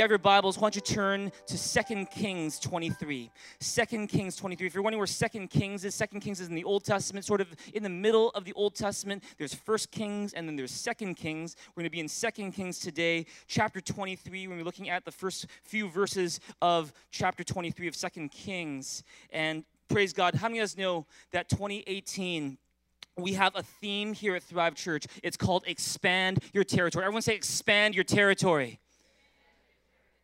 You have your Bibles, why don't you turn to 2 Kings 23. 2 Kings 23. If you're wondering where 2 Kings is, 2 Kings is in the Old Testament, sort of in the middle of the Old Testament. There's 1 Kings and then there's 2 Kings. We're going to be in 2 Kings today, chapter 23. We're looking at the first few verses of chapter 23 of 2 Kings. And praise God, how many of us know that 2018 we have a theme here at Thrive Church. It's called Expand Your Territory. Everyone say, Expand Your Territory.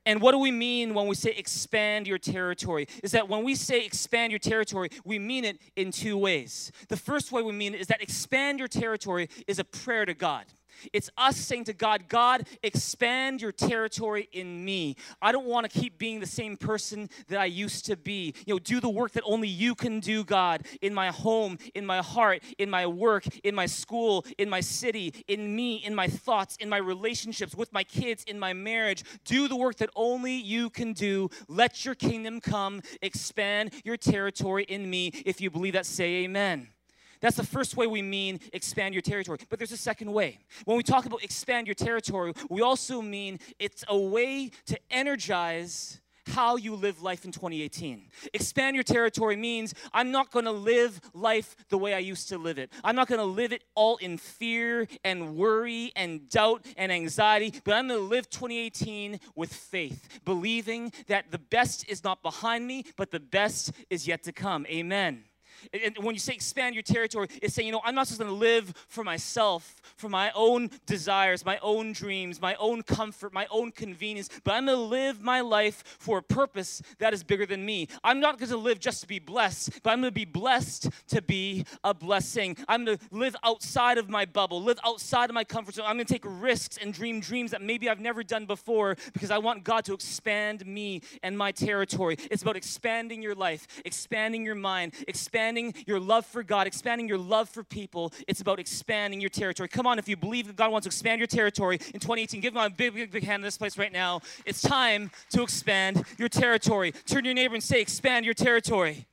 And what do we mean when we say expand your territory? Is that when we say expand your territory, we mean it in two ways. The first way we mean it is that expand your territory is a prayer to God. It's us saying to God, God, expand your territory in me. I don't want to keep being the same person that I used to be. You know, do the work that only you can do, God, in my home, in my heart, in my work, in my school, in my city, in me, in my thoughts, in my relationships with my kids, in my marriage. Do the work that only you can do. Let your kingdom come. Expand your territory in me. If you believe that, say amen. That's the first way we mean expand your territory. But there's a second way. When we talk about expand your territory, we also mean it's a way to energize how you live life in 2018. Expand your territory means I'm not going to live life the way I used to live it. I'm not going to live it all in fear and worry and doubt and anxiety, but I'm going to live 2018 with faith, believing that the best is not behind me, but the best is yet to come. Amen. And when you say expand your territory, it's saying, you know, I'm not just going to live for myself, for my own desires, my own dreams, my own comfort, my own convenience, but I'm going to live my life for a purpose that is bigger than me. I'm not going to live just to be blessed, but I'm going to be blessed to be a blessing. I'm going to live outside of my bubble, live outside of my comfort zone. I'm going to take risks and dream dreams that maybe I've never done before because I want God to expand me and my territory. It's about expanding your life, expanding your mind, expanding expanding your love for God, expanding your love for people. It's about expanding your territory. Come on, if you believe that God wants to expand your territory in 2018, give him a big, big, big hand in this place right now. It's time to expand your territory. Turn your neighbor and say, expand your territory.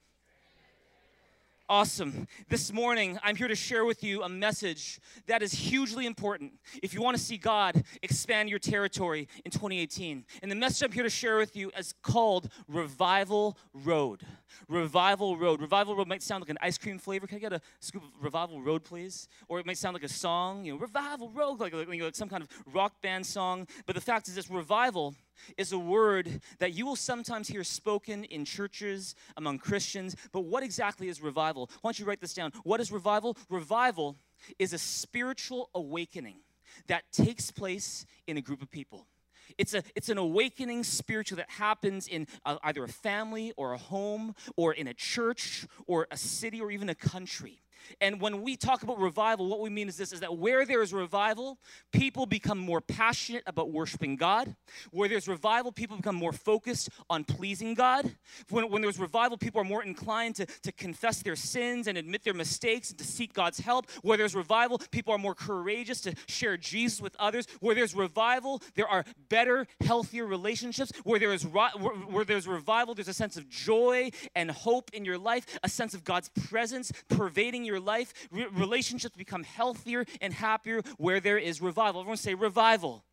Awesome. This morning, I'm here to share with you a message that is hugely important if you want to see God expand your territory in 2018. And the message I'm here to share with you is called Revival Road. Revival Road. Revival Road might sound like an ice cream flavor. Can I get a scoop of Revival Road, please? Or it might sound like a song, you know, Revival Road, like, like, like some kind of rock band song. But the fact is, this revival is a word that you will sometimes hear spoken in churches among Christians. But what exactly is revival? Why don't you write this down? What is revival? Revival is a spiritual awakening that takes place in a group of people. It's, a, it's an awakening spiritual that happens in a, either a family or a home or in a church or a city or even a country. And when we talk about revival, what we mean is this is that where there is revival, people become more passionate about worshiping God. Where there's revival, people become more focused on pleasing God. When, when there's revival, people are more inclined to, to confess their sins and admit their mistakes and to seek God's help. Where there's revival, people are more courageous to share Jesus with others. Where there's revival, there are better, healthier relationships. Where there is where, where there's revival, there's a sense of joy and hope in your life, a sense of God's presence pervading your life, re- relationships become healthier and happier where there is revival. Everyone say revival.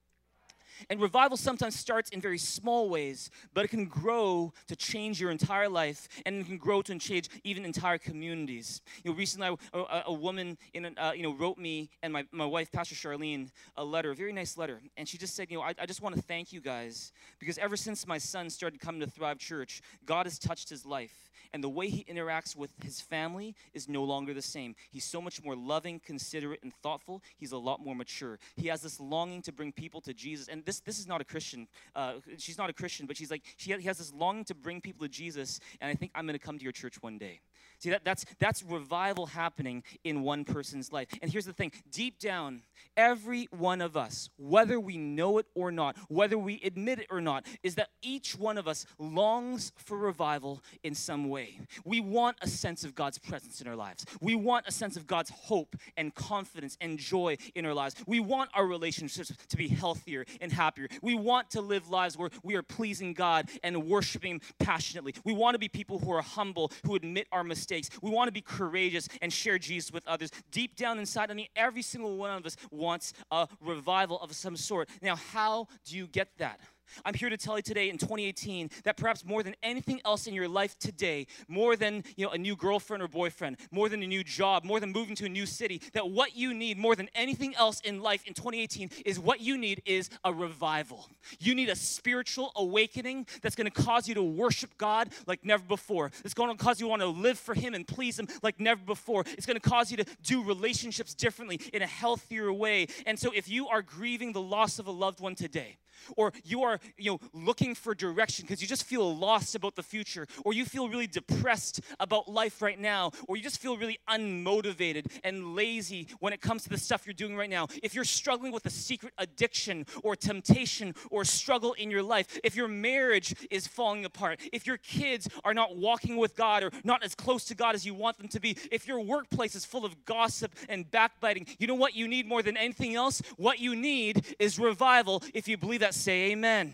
And revival sometimes starts in very small ways, but it can grow to change your entire life, and it can grow to change even entire communities. You know, recently, I, a, a, woman in, uh, you know, wrote me and my, my wife, Pastor Charlene, a letter, a very nice letter, and she just said, you know, I, I just want to thank you guys because ever since my son started coming to Thrive Church, God has touched his life and the way he interacts with his family is no longer the same. He's so much more loving, considerate, and thoughtful. He's a lot more mature. He has this longing to bring people to Jesus. And this, this is not a Christian. Uh, she's not a Christian, but she's like, she has this longing to bring people to Jesus. And I think I'm going to come to your church one day. See, that, that's, that's revival happening in one person's life. And here's the thing deep down, every one of us, whether we know it or not, whether we admit it or not, is that each one of us longs for revival in some way. We want a sense of God's presence in our lives. We want a sense of God's hope and confidence and joy in our lives. We want our relationships to be healthier and happier. We want to live lives where we are pleasing God and worshiping passionately. We want to be people who are humble, who admit our mistakes mistakes. We want to be courageous and share Jesus with others. Deep down inside, I mean, every single one of us wants a revival of some sort. Now, how do you get that? I'm here to tell you today in 2018 that perhaps more than anything else in your life today, more than you know a new girlfriend or boyfriend, more than a new job, more than moving to a new city, that what you need more than anything else in life in 2018 is what you need is a revival. You need a spiritual awakening that's going to cause you to worship God like never before. It's going to cause you to want to live for him and please him like never before. It's going to cause you to do relationships differently in a healthier way. And so if you are grieving the loss of a loved one today, or you are you know looking for direction because you just feel lost about the future or you feel really depressed about life right now or you just feel really unmotivated and lazy when it comes to the stuff you're doing right now. If you're struggling with a secret addiction or temptation or struggle in your life if your marriage is falling apart if your kids are not walking with God or not as close to God as you want them to be if your workplace is full of gossip and backbiting you know what you need more than anything else? What you need is revival if you believe that that say amen.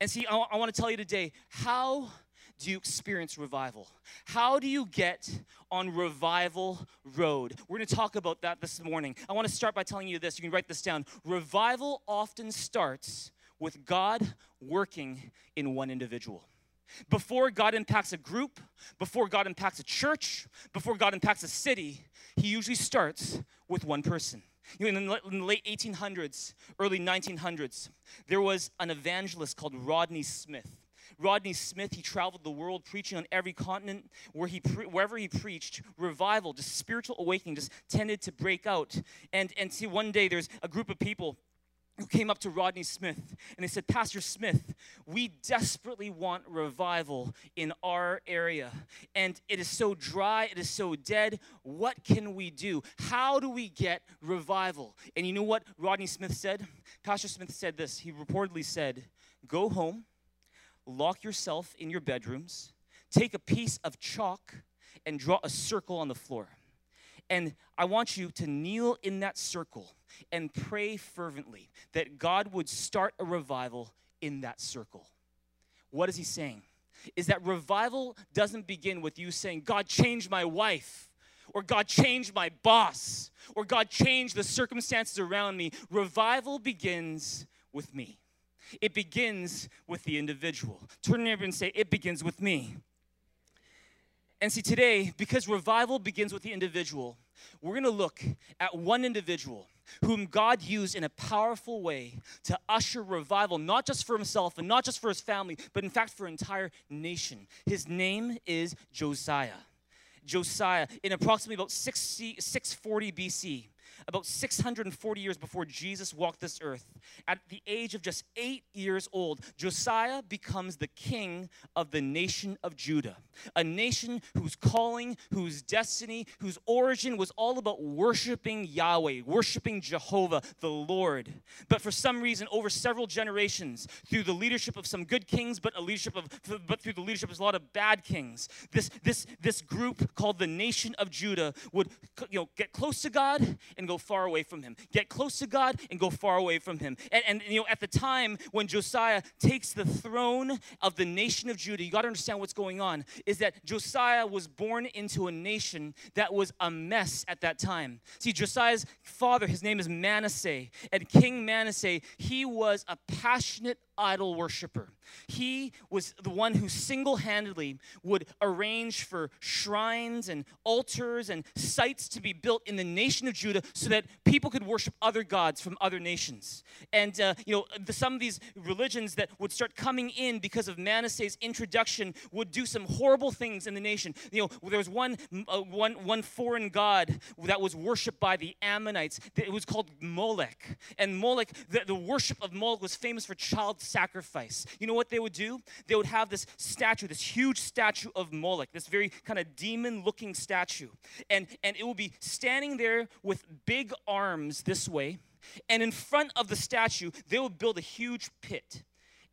And see, I, I want to tell you today how do you experience revival? How do you get on revival road? We're going to talk about that this morning. I want to start by telling you this. You can write this down. Revival often starts with God working in one individual. Before God impacts a group, before God impacts a church, before God impacts a city, He usually starts with one person. You know, in, the, late 1800s, early 1900s, there was an evangelist called Rodney Smith. Rodney Smith, he traveled the world preaching on every continent where he pre- wherever he preached, revival, just spiritual awakening just tended to break out. And and see one day there's a group of people who came up to Rodney Smith and they said, Pastor Smith, we desperately want revival in our area. And it is so dry, it is so dead. What can we do? How do we get revival? And you know what Rodney Smith said? Pastor Smith said this. He reportedly said, Go home, lock yourself in your bedrooms, take a piece of chalk, and draw a circle on the floor. And I want you to kneel in that circle and pray fervently that God would start a revival in that circle. What is he saying? Is that revival doesn't begin with you saying, God, change my wife, or God, change my boss, or God, change the circumstances around me. Revival begins with me. It begins with the individual. Turn to neighbor and say, It begins with me. And see, today, because revival begins with the individual, we're going to look at one individual whom God used in a powerful way to usher revival, not just for himself and not just for his family, but in fact for an entire nation. His name is Josiah. Josiah, in approximately about 60, 640 BC, about 640 years before Jesus walked this earth, at the age of just eight years old, Josiah becomes the king of the nation of Judah, a nation whose calling, whose destiny, whose origin was all about worshiping Yahweh, worshiping Jehovah, the Lord. But for some reason, over several generations, through the leadership of some good kings, but a leadership of, but through the leadership of a lot of bad kings, this this this group called the nation of Judah would you know get close to God and go far away from him. Get close to God and go far away from him. And, and you know, at the time when Josiah takes the throne of the nation of Judah, you got to understand what's going on is that Josiah was born into a nation that was a mess at that time. See, Josiah's father, his name is Manasseh, and King Manasseh, he was a passionate idol worshiper. He was the one who single handedly would arrange for shrines and altars and sites to be built in the nation of Judah so that people could worship other gods from other nations. And, uh, you know, the, some of these religions that would start coming in because of Manasseh's introduction would do some horrible things in the nation. You know, there was one, uh, one, one foreign god that was worshiped by the Ammonites. It was called Molech. And Molech, the, the worship of Molech was famous for child sacrifice. You know what they would do? They would have this statue, this huge statue of Moloch, this very kind of demon looking statue. And, and it would be standing there with big arms this way. And in front of the statue, they would build a huge pit.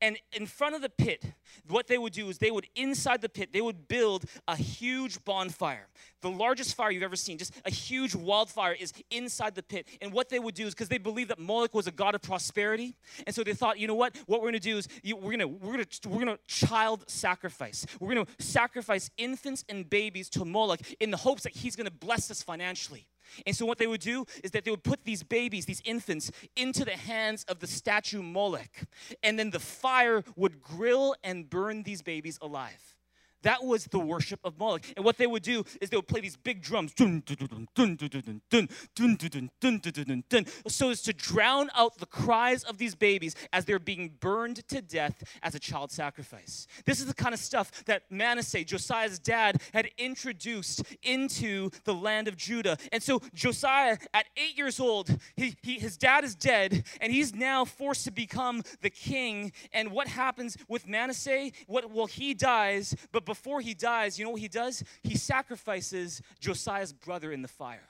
And in front of the pit, what they would do is they would, inside the pit, they would build a huge bonfire. The largest fire you've ever seen, just a huge wildfire is inside the pit. And what they would do is because they believed that Moloch was a god of prosperity. And so they thought, you know what? What we're going to do is you, we're going to we're going to we're going to child sacrifice. We're going to sacrifice infants and babies to Moloch in the hopes that he's going to bless us financially. And so what they would do is that they would put these babies, these infants, into the hands of the statue Molech. And then the fire would grill and burn these babies alive. That was the worship of Moloch. And what they would do is they would play these big drums, so as to drown out the cries of these babies as they're being burned to death as a child sacrifice. This is the kind of stuff that Manasseh, Josiah's dad, had introduced into the land of Judah. And so Josiah, at eight years old, he, he, his dad is dead, and he's now forced to become the king. And what happens with Manasseh? What, well, he dies, but before before he dies, you know what he does? He sacrifices Josiah's brother in the fire.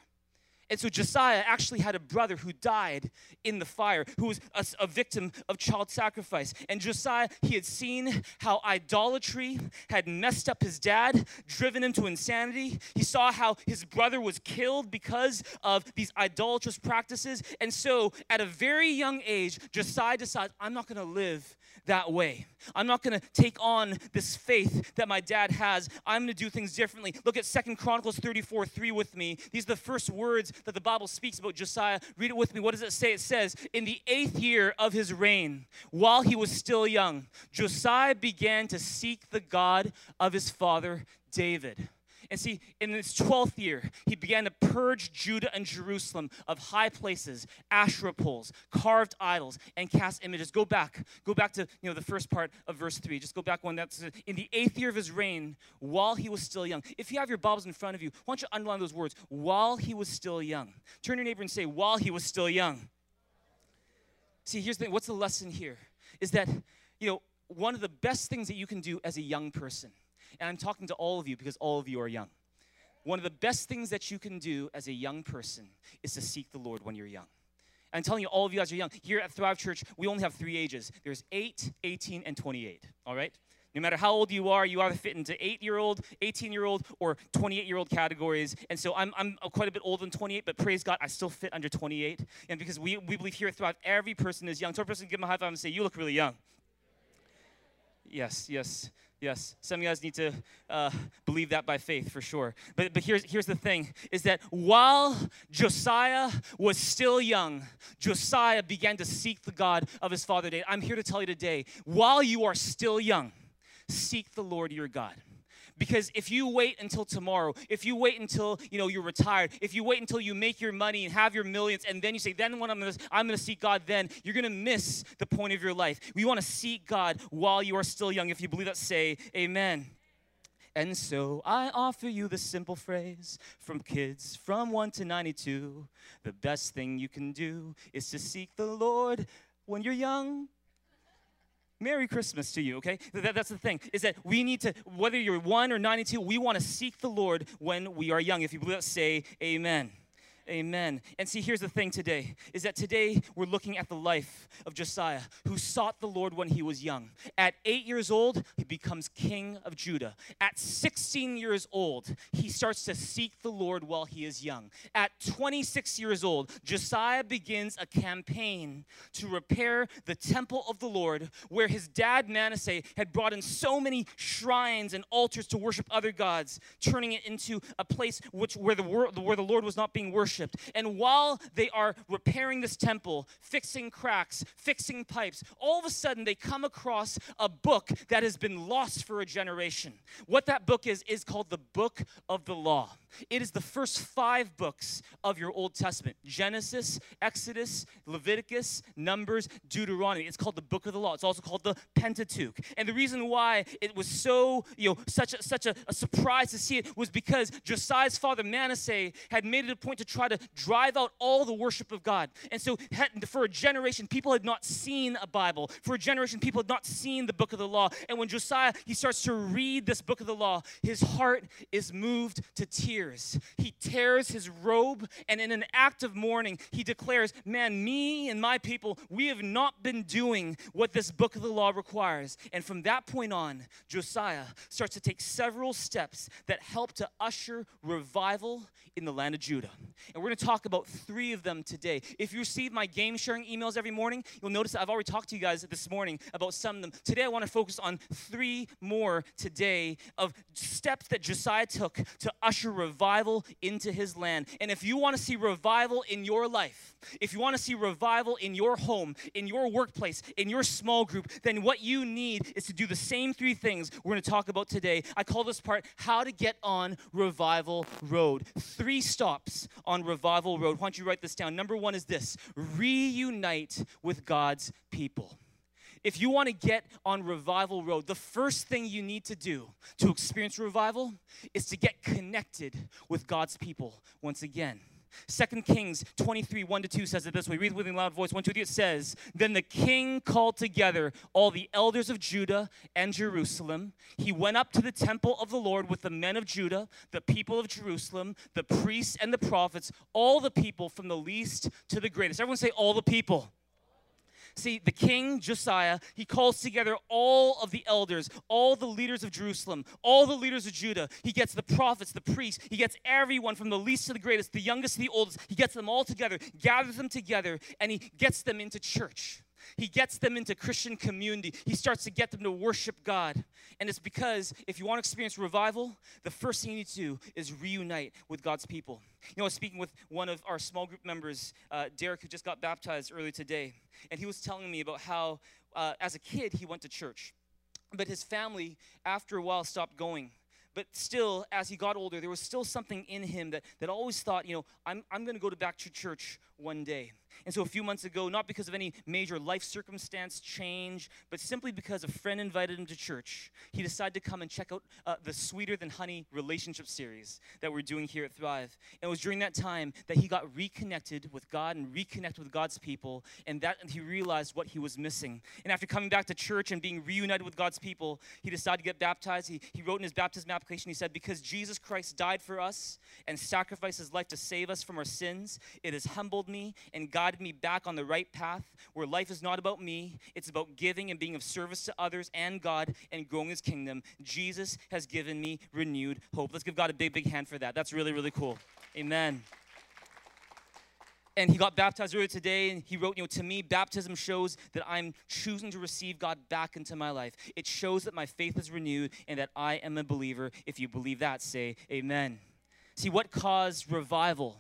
And so Josiah actually had a brother who died in the fire, who was a, a, victim of child sacrifice. And Josiah, he had seen how idolatry had messed up his dad, driven him to insanity. He saw how his brother was killed because of these idolatrous practices. And so at a very young age, Josiah decides, I'm not going to live that way. I'm not going to take on this faith that my dad has. I'm going to do things differently. Look at Second Chronicles 34 3 with me. These are the first words that the Bible speaks about Josiah. Read it with me. What does it say? It says, In the eighth year of his reign, while he was still young, Josiah began to seek the God of his father David. And see, in his 12th year, he began to purge Judah and Jerusalem of high places, Asherah poles, carved idols, and cast images. Go back. Go back to you know the first part of verse 3. Just go back one that's in the eighth year of his reign, while he was still young. If you have your Bibles in front of you, why don't you underline those words? While he was still young. Turn your neighbor and say, while he was still young. See, here's the thing. What's the lesson here? Is that, you know, one of the best things that you can do as a young person and I'm talking to all of you because all of you are young. One of the best things that you can do as a young person is to seek the Lord when you're young. I'm telling you, all of you guys are young. Here at Thrive Church, we only have three ages there's 8, 18, and 28. All right? No matter how old you are, you either fit into 8 year old, 18 year old, or 28 year old categories. And so I'm, I'm quite a bit older than 28, but praise God, I still fit under 28. And because we, we believe here at Thrive, every person is young. So a person give them a high five and say, You look really young. Yes, yes. Yes, some of you guys need to uh, believe that by faith for sure. But, but here's, here's the thing is that while Josiah was still young, Josiah began to seek the God of his father David. I'm here to tell you today, while you are still young, seek the Lord your God. Because if you wait until tomorrow, if you wait until you know you're retired, if you wait until you make your money and have your millions, and then you say, then when I'm gonna, I'm gonna seek God, then you're gonna miss the point of your life. We want to seek God while you are still young. If you believe that, say Amen. And so I offer you the simple phrase from kids from 1 to 92. The best thing you can do is to seek the Lord when you're young Merry Christmas to you, okay? That, that's the thing, is that we need to, whether you're one or 92, we want to seek the Lord when we are young. If you believe that, say amen. Amen. And see, here's the thing today is that today we're looking at the life of Josiah, who sought the Lord when he was young. At eight years old, he becomes king of Judah. At 16 years old, he starts to seek the Lord while he is young. At 26 years old, Josiah begins a campaign to repair the temple of the Lord, where his dad Manasseh had brought in so many shrines and altars to worship other gods, turning it into a place which where the, where the Lord was not being worshipped worshipped. And while they are repairing this temple, fixing cracks, fixing pipes, all of a sudden they come across a book that has been lost for a generation. What that book is, is called the Book of the Law. It is the first five books of your Old Testament Genesis, Exodus, Leviticus, Numbers, Deuteronomy. It's called the Book of the Law. It's also called the Pentateuch. And the reason why it was so, you know, such a, such a, a surprise to see it was because Josiah's father Manasseh had made it a point to try to drive out all the worship of God. And so for a generation, people had not seen a Bible. For a generation, people had not seen the Book of the Law. And when Josiah, he starts to read this Book of the Law, his heart is moved to tears tears. He tears his robe, and in an act of mourning, he declares, Man, me and my people, we have not been doing what this book of the law requires. And from that point on, Josiah starts to take several steps that help to usher revival in the land of Judah. And we're going to talk about three of them today. If you receive my game sharing emails every morning, you'll notice I've already talked to you guys this morning about some of them. Today, I want to focus on three more today of steps that Josiah took to usher revival revival into his land. And if you want to see revival in your life, if you want to see revival in your home, in your workplace, in your small group, then what you need is to do the same three things we're going to talk about today. I call this part How to Get on Revival Road. Three stops on Revival Road. Why don't you write this down? Number one is this reunite with God's people if you want to get on revival road, the first thing you need to do to experience revival is to get connected with God's people once again. Second Kings 23, 1 to 2 says it this way. Read with a loud voice. 1, 2, 3, it says, Then the king called together all the elders of Judah and Jerusalem. He went up to the temple of the Lord with the men of Judah, the people of Jerusalem, the priests and the prophets, all the people from the least to the greatest. Everyone say, All the people. See, the king, Josiah, he calls together all of the elders, all the leaders of Jerusalem, all the leaders of Judah. He gets the prophets, the priests, he gets everyone from the least to the greatest, the youngest to the oldest. He gets them all together, gathers them together, and he gets them into church. He gets them into Christian community. He starts to get them to worship God. And it's because if you want to experience revival, the first thing you need to do is reunite with God's people. You know, I was speaking with one of our small group members, uh, Derek, who just got baptized earlier today. And he was telling me about how, uh, as a kid, he went to church. But his family, after a while, stopped going but still, as he got older, there was still something in him that, that always thought, you know, I'm, I'm going to go back to church one day. And so a few months ago, not because of any major life circumstance change, but simply because a friend invited him to church, he decided to come and check out uh, the Sweeter Than Honey relationship series that we're doing here at Thrive. And it was during that time that he got reconnected with God and reconnected with God's people, and that he realized what he was missing. And after coming back to church and being reunited with God's people, he decided to get baptized. He, he wrote in his baptism application, he said, Because Jesus Christ died for us and sacrificed his life to save us from our sins, it has humbled me and God guided me back on the right path where life is not about me, it's about giving and being of service to others and God and growing His kingdom. Jesus has given me renewed hope. Let's give God a big, big hand for that. That's really, really cool. Amen and he got baptized earlier today and he wrote you know to me baptism shows that i'm choosing to receive god back into my life it shows that my faith is renewed and that i am a believer if you believe that say amen see what caused revival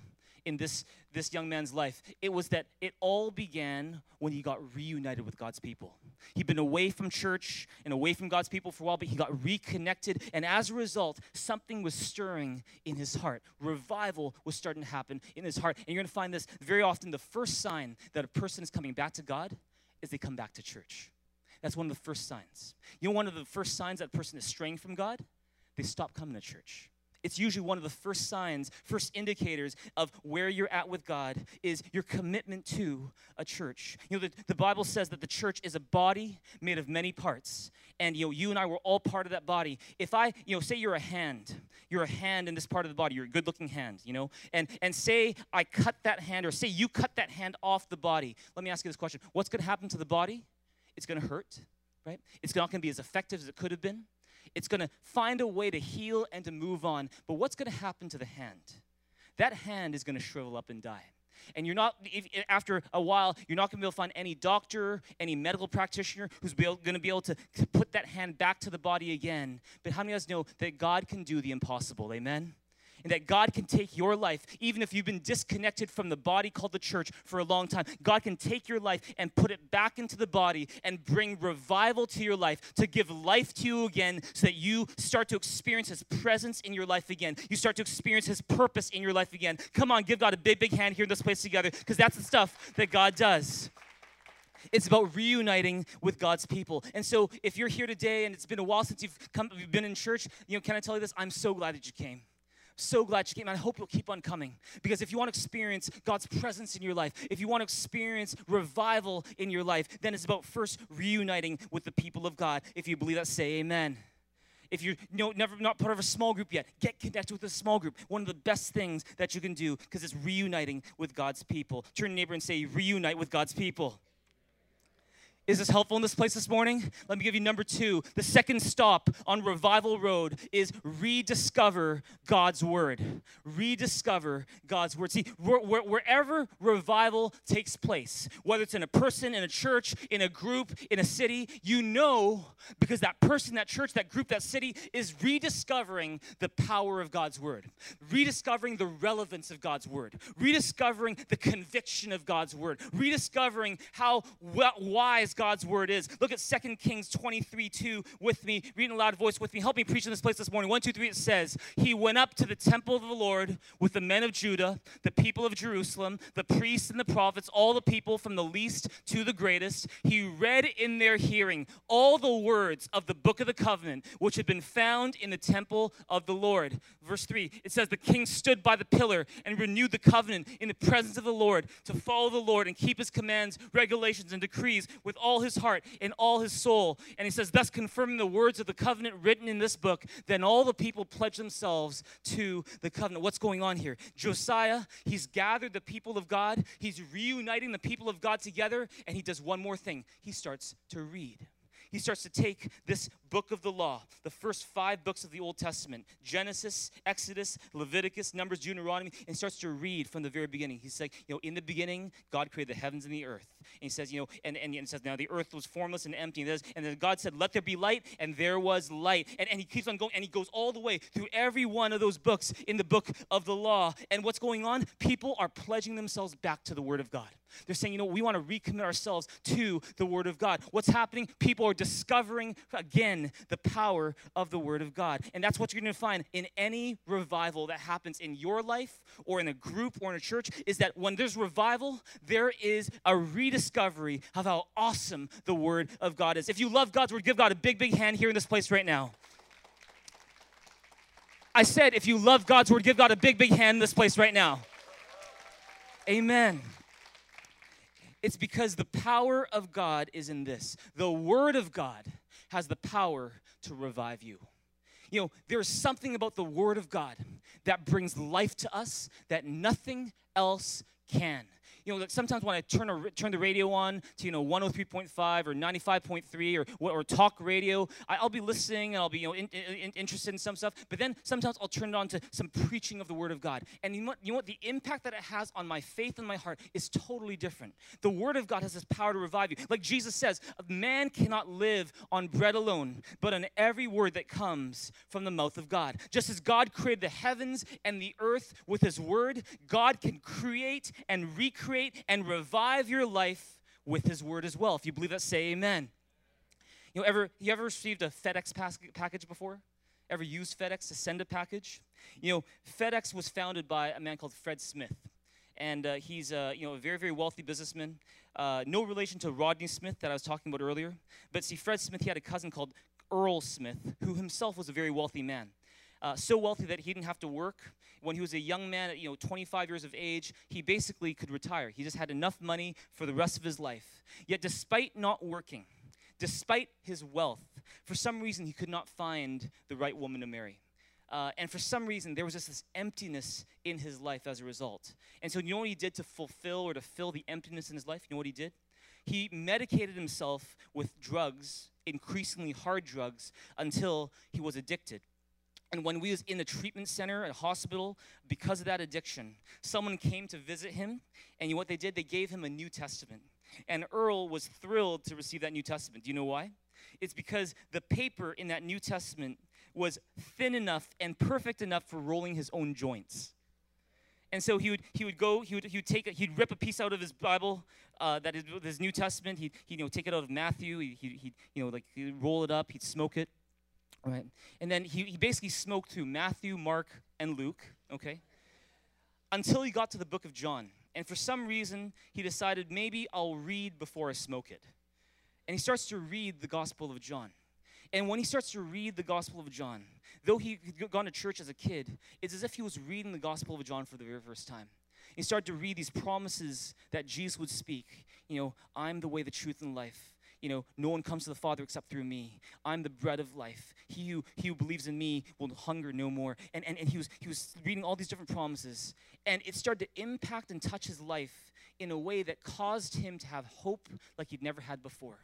in this, this young man's life. It was that it all began when he got reunited with God's people. He'd been away from church and away from God's people for a while, but he got reconnected. And as a result, something was stirring in his heart. Revival was starting to happen in his heart. And you're going to find this very often the first sign that a person is coming back to God is they come back to church. That's one of the first signs. You know, one of the first signs that a person is straying from God? They stop coming to church it's usually one of the first signs, first indicators of where you're at with God is your commitment to a church. You know, the, the Bible says that the church is a body made of many parts. And you know, you and I were all part of that body. If I, you know, say you're a hand, you're a hand in this part of the body, you're a good-looking hand, you know, and and say I cut that hand, or say you cut that hand off the body. Let me ask you this question: What's going to happen to the body? It's going to hurt, right? It's not going to be as effective as it could have been. It's going to find a way to heal and to move on. But what's going to happen to the hand? That hand is going to shrivel up and die. And you're not, if, after a while, you're not going to be able to find any doctor, any medical practitioner who's going to be able to, to put that hand back to the body again. But how many of us know that God can do the impossible? Amen? And that God can take your life, even if you've been disconnected from the body called the church for a long time. God can take your life and put it back into the body and bring revival to your life, to give life to you again, so that you start to experience His presence in your life again. You start to experience His purpose in your life again. Come on, give God a big, big hand here in this place together, because that's the stuff that God does. It's about reuniting with God's people. And so, if you're here today and it's been a while since you've come, you've been in church, you know, can I tell you this? I'm so glad that you came so glad you came. I hope you'll keep on coming because if you want to experience God's presence in your life, if you want to experience revival in your life, then it's about first reuniting with the people of God. If you believe that, say amen. If you're you know, never not part of a small group yet, get connected with a small group. One of the best things that you can do because it's reuniting with God's people. Turn to neighbor and say, reunite with God's people Is this helpful in this place this morning? Let me give you number two. The second stop on Revival Road is rediscover God's Word. Rediscover God's Word. See, wherever revival takes place, whether it's in a person, in a church, in a group, in a city, you know because that person, that church, that group, that city is rediscovering the power of God's Word, rediscovering the relevance of God's Word, rediscovering the conviction of God's Word, rediscovering how wise God's word is. Look at 2 Kings 23 2 with me, reading a loud voice with me. Help me preach in this place this morning. 1, 2, 3, it says, He went up to the temple of the Lord with the men of Judah, the people of Jerusalem, the priests and the prophets, all the people from the least to the greatest. He read in their hearing all the words of the book of the covenant, which had been found in the temple of the Lord. Verse 3, it says, The king stood by the pillar and renewed the covenant in the presence of the Lord to follow the Lord and keep his commands, regulations, and decrees with his heart and all his soul. And he says, thus confirming the words of the covenant written in this book, then all the people pledge themselves to the covenant. What's going on here? Josiah, he's gathered the people of God, he's reuniting the people of God together, and he does one more thing. He starts to read he starts to take this book of the law, the first five books of the Old Testament Genesis, Exodus, Leviticus, Numbers, Deuteronomy, and starts to read from the very beginning. He's like, you know, in the beginning, God created the heavens and the earth. And he says, you know, and, and, and says, now the earth was formless and empty. And, and then God said, let there be light, and there was light. And, and he keeps on going, and he goes all the way through every one of those books in the book of the law. And what's going on? People are pledging themselves back to the Word of God. They're saying, you know, we want to recommit ourselves to the Word of God. What's happening? People are discovering again the power of the Word of God. And that's what you're going to find in any revival that happens in your life or in a group or in a church is that when there's revival, there is a rediscovery of how awesome the Word of God is. If you love God's Word, give God a big, big hand here in this place right now. I said, if you love God's Word, give God a big, big hand in this place right now. Amen. It's because the power of God is in this. The Word of God has the power to revive you. You know, there's something about the Word of God that brings life to us that nothing else can you know, like sometimes when I turn a, turn the radio on to you know 103.5 or 95.3 or or talk radio, I, will be listening and I'll be you know in, in, interested in some stuff. But then sometimes I'll turn it on to some preaching of the Word of God, and you know, what, you know what? The impact that it has on my faith and my heart is totally different. The Word of God has this power to revive you, like Jesus says, "Man cannot live on bread alone, but on every word that comes from the mouth of God." Just as God created the heavens and the earth with His Word, God can create and recreate recreate and revive your life with his word as well. If you believe that, say amen. You know, ever you ever received a FedEx package before? Ever used FedEx to send a package? You know, FedEx was founded by a man called Fred Smith, and uh, he's uh, you know a very very wealthy businessman. Uh, no relation to Rodney Smith that I was talking about earlier, but see, Fred Smith he had a cousin called Earl Smith, who himself was a very wealthy man uh, so wealthy that he didn't have to work. When he was a young man, at you know, 25 years of age, he basically could retire. He just had enough money for the rest of his life. Yet, despite not working, despite his wealth, for some reason he could not find the right woman to marry. Uh, and for some reason, there was just this emptiness in his life as a result. And so, you know what he did to fulfill or to fill the emptiness in his life? You know what he did? He medicated himself with drugs, increasingly hard drugs, until he was addicted. And when we was in the treatment center at a hospital because of that addiction, someone came to visit him, and what they did? They gave him a New Testament. And Earl was thrilled to receive that New Testament. Do you know why? It's because the paper in that New Testament was thin enough and perfect enough for rolling his own joints. And so he would, he would go, he would, he would take, a, he'd rip a piece out of his Bible, uh, that is his New Testament. He'd, he'd, you know, take it out of Matthew. He'd, he'd, you know, like, he'd roll it up. He'd smoke it. Right? And then he, he basically smoked through Matthew, Mark, and Luke, okay? Until he got to the book of John. And for some reason, he decided maybe I'll read before I smoke it. And he starts to read the Gospel of John. And when he starts to read the Gospel of John, though he had gone to church as a kid, it's as if he was reading the Gospel of John for the very first time. He started to read these promises that Jesus would speak. You know, I'm the way, the truth, and life you know, no one comes to the Father except through me. I'm the bread of life. He who, he who believes in me will hunger no more. And, and, and he, was, he was reading all these different promises. And it started to impact and touch his life in a way that caused him to have hope like he'd never had before.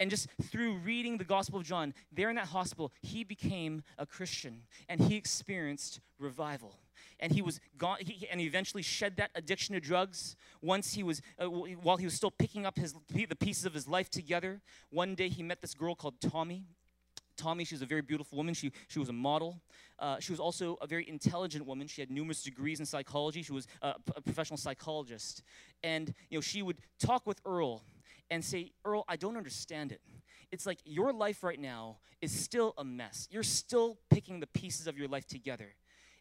And just through reading the Gospel of John, there in that hospital, he became a Christian and he experienced revival. And he was gone, he, and he eventually shed that addiction to drugs. Once he was, uh, while he was still picking up his, the pieces of his life together, one day he met this girl called Tommy. Tommy, she was a very beautiful woman. She, she was a model. Uh, she was also a very intelligent woman. She had numerous degrees in psychology. She was a, a professional psychologist. And, you know, she would talk with Earl and say, Earl, I don't understand it. It's like your life right now is still a mess. You're still picking the pieces of your life together.